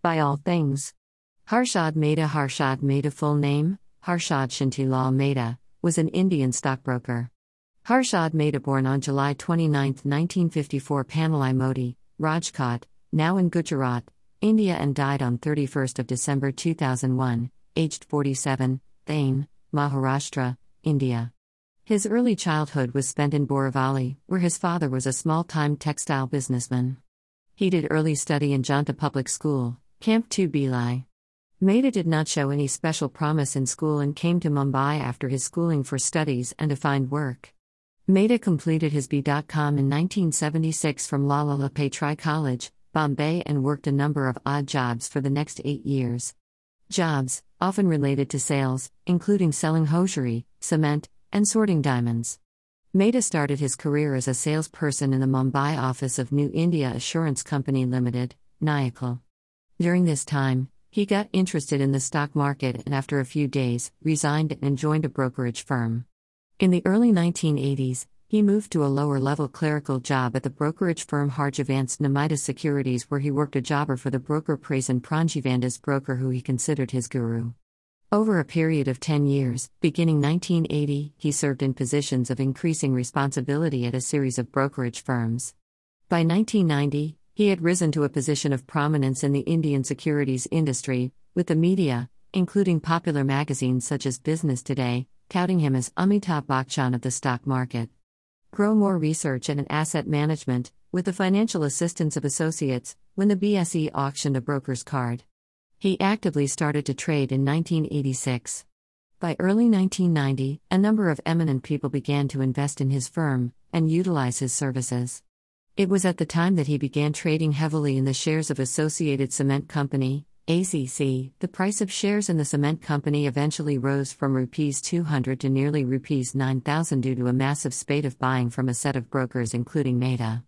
By all things. Harshad Mehta Harshad Mehta full name, Harshad Shantilal Mehta, was an Indian stockbroker. Harshad Mehta born on July 29, 1954 Paneli Moti, Rajkot, now in Gujarat, India and died on 31 December 2001, aged 47, Thane, Maharashtra, India. His early childhood was spent in Borivali, where his father was a small time textile businessman. He did early study in Janta Public School, Camp 2 Bhilai. Mehta did not show any special promise in school and came to Mumbai after his schooling for studies and to find work. Mehta completed his B.Com in 1976 from Lala Lajpat Rai College, Bombay, and worked a number of odd jobs for the next eight years. Jobs, often related to sales, including selling hosiery, cement, and sorting diamonds. Mehta started his career as a salesperson in the Mumbai office of New India Assurance Company Limited, Nayakal. During this time, he got interested in the stock market and after a few days, resigned and joined a brokerage firm. In the early 1980s, he moved to a lower level clerical job at the brokerage firm Harijivandas Nemidas Securities, where he worked a jobber for the broker Prasann Pranjivandas broker, who he considered his guru. Over a period of 10 years, beginning 1980, he served in positions of increasing responsibility at a series of brokerage firms. By 1990, he had risen to a position of prominence in the Indian securities industry, with the media, including popular magazines such as Business Today, touting him as Amitabh Bachchan of the stock market. Grow more research and asset management, with the financial assistance of associates, when the BSE auctioned a broker's card. He actively started to trade in 1986. By early 1990, a number of eminent people began to invest in his firm and utilize his services. It was at the time that he began trading heavily in the shares of Associated Cement Company, ACC. The price of shares in the cement company eventually rose from rupees 200 to nearly rupees 9000 due to a massive spate of buying from a set of brokers including Mehta.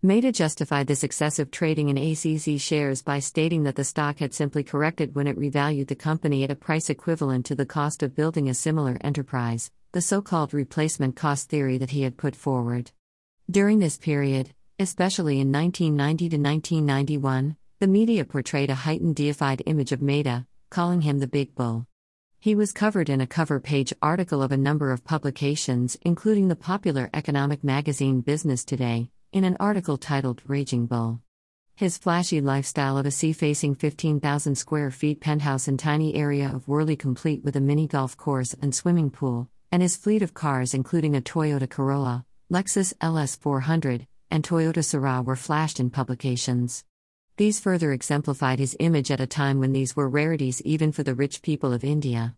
Mehta justified this excessive trading in ACC shares by stating that the stock had simply corrected when it revalued the company at a price equivalent to the cost of building a similar enterprise, the so called replacement cost theory that he had put forward. During this period, Especially in 1990 to 1991, the media portrayed a heightened deified image of Mehta, calling him the Big Bull. He was covered in a cover page article of a number of publications, including the popular economic magazine Business Today, in an article titled Raging Bull. His flashy lifestyle of a sea facing 15,000 square feet penthouse in tiny area of Worli complete with a mini golf course and swimming pool, and his fleet of cars including a Toyota Corolla, Lexus LS 400, and Toyota Sera were flashed in publications. These further exemplified his image at a time when these were rarities even for the rich people of India.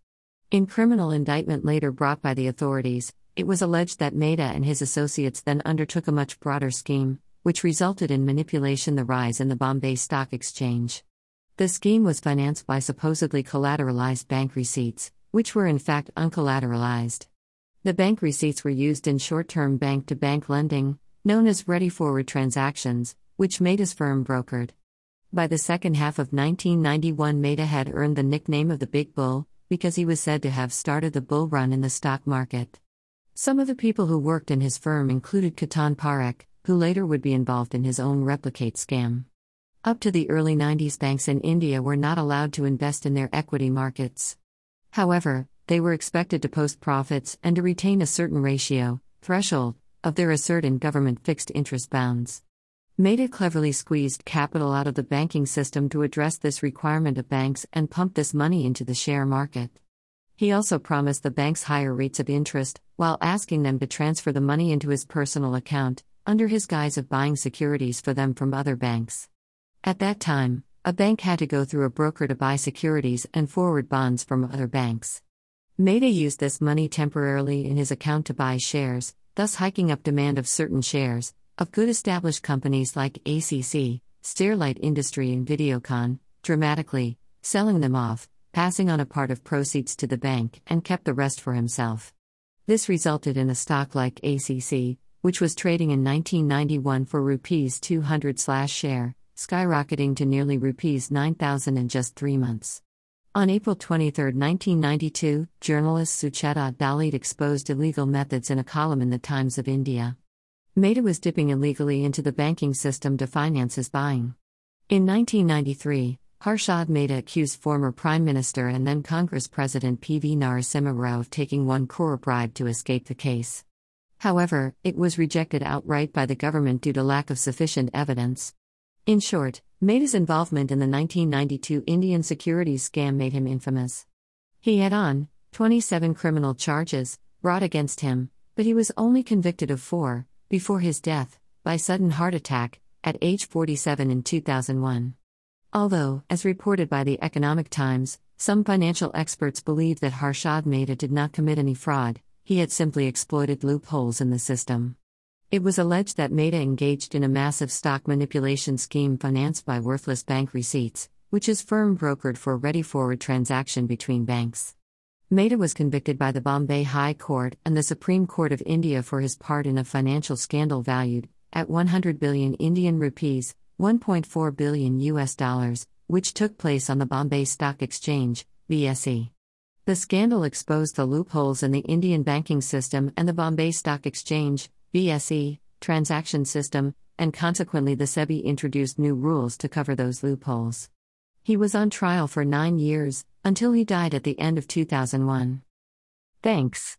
In criminal indictment later brought by the authorities, it was alleged that Mehta and his associates then undertook a much broader scheme, which resulted in manipulation the rise in the Bombay Stock Exchange. The scheme was financed by supposedly collateralized bank receipts, which were in fact uncollateralized. The bank receipts were used in short term bank to bank lending, known as ready forward transactions, which Mehta's firm brokered. By the second half of 1991, Mehta had earned the nickname of the Big Bull because he was said to have started the bull run in the stock market. Some of the people who worked in his firm included Ketan Parekh, who later would be involved in his own replicate scam. Up to the early 90s, banks in India were not allowed to invest in their equity markets. However, they were expected to post profits and to retain a certain ratio, threshold, of their assert in government fixed interest bounds. Mehta cleverly squeezed capital out of the banking system to address this requirement of banks and pump this money into the share market. He also promised the banks higher rates of interest, while asking them to transfer the money into his personal account, under his guise of buying securities for them from other banks. At that time, a bank had to go through a broker to buy securities and forward bonds from other banks. Mehta used this money temporarily in his account to buy shares, thus hiking up demand of certain shares of good established companies like ACC, Sterlite Industry, and Videocon dramatically, selling them off, passing on a part of proceeds to the bank, and kept the rest for himself. This resulted in a stock like ACC, which was trading in 1991 for rupees 200 slash share, skyrocketing to nearly rupees 9,000 in just three months. On April 23, 1992, journalist Sucheta Dalal exposed illegal methods in a column in the Times of India. Mehta was dipping illegally into the banking system to finance his buying. In 1993, Harshad Mehta accused former Prime Minister and then Congress President P.V. Narasimha Rao of taking one crore bribe to escape the case. However, it was rejected outright by the government due to lack of sufficient evidence. In short, Mehta's involvement in the 1992 Indian securities scam made him infamous. He had on 27 criminal charges brought against him, but he was only convicted of four, before his death, by sudden heart attack, at age 47 in 2001. Although, as reported by the Economic Times, some financial experts believe that Harshad Mehta did not commit any fraud, he had simply exploited loopholes in the system. It was alleged that Mehta engaged in a massive stock manipulation scheme financed by worthless bank receipts, which his firm brokered for ready forward transaction between banks. Mehta was convicted by the Bombay High Court and the Supreme Court of India for his part in a financial scandal valued at 100 billion Indian rupees, 1.4 billion US dollars, which took place on the Bombay Stock Exchange, BSE. The scandal exposed the loopholes in the Indian banking system and the Bombay Stock Exchange, BSE, transaction system, and consequently the SEBI introduced new rules to cover those loopholes. He was on trial for nine years, until he died at the end of 2001. Thanks.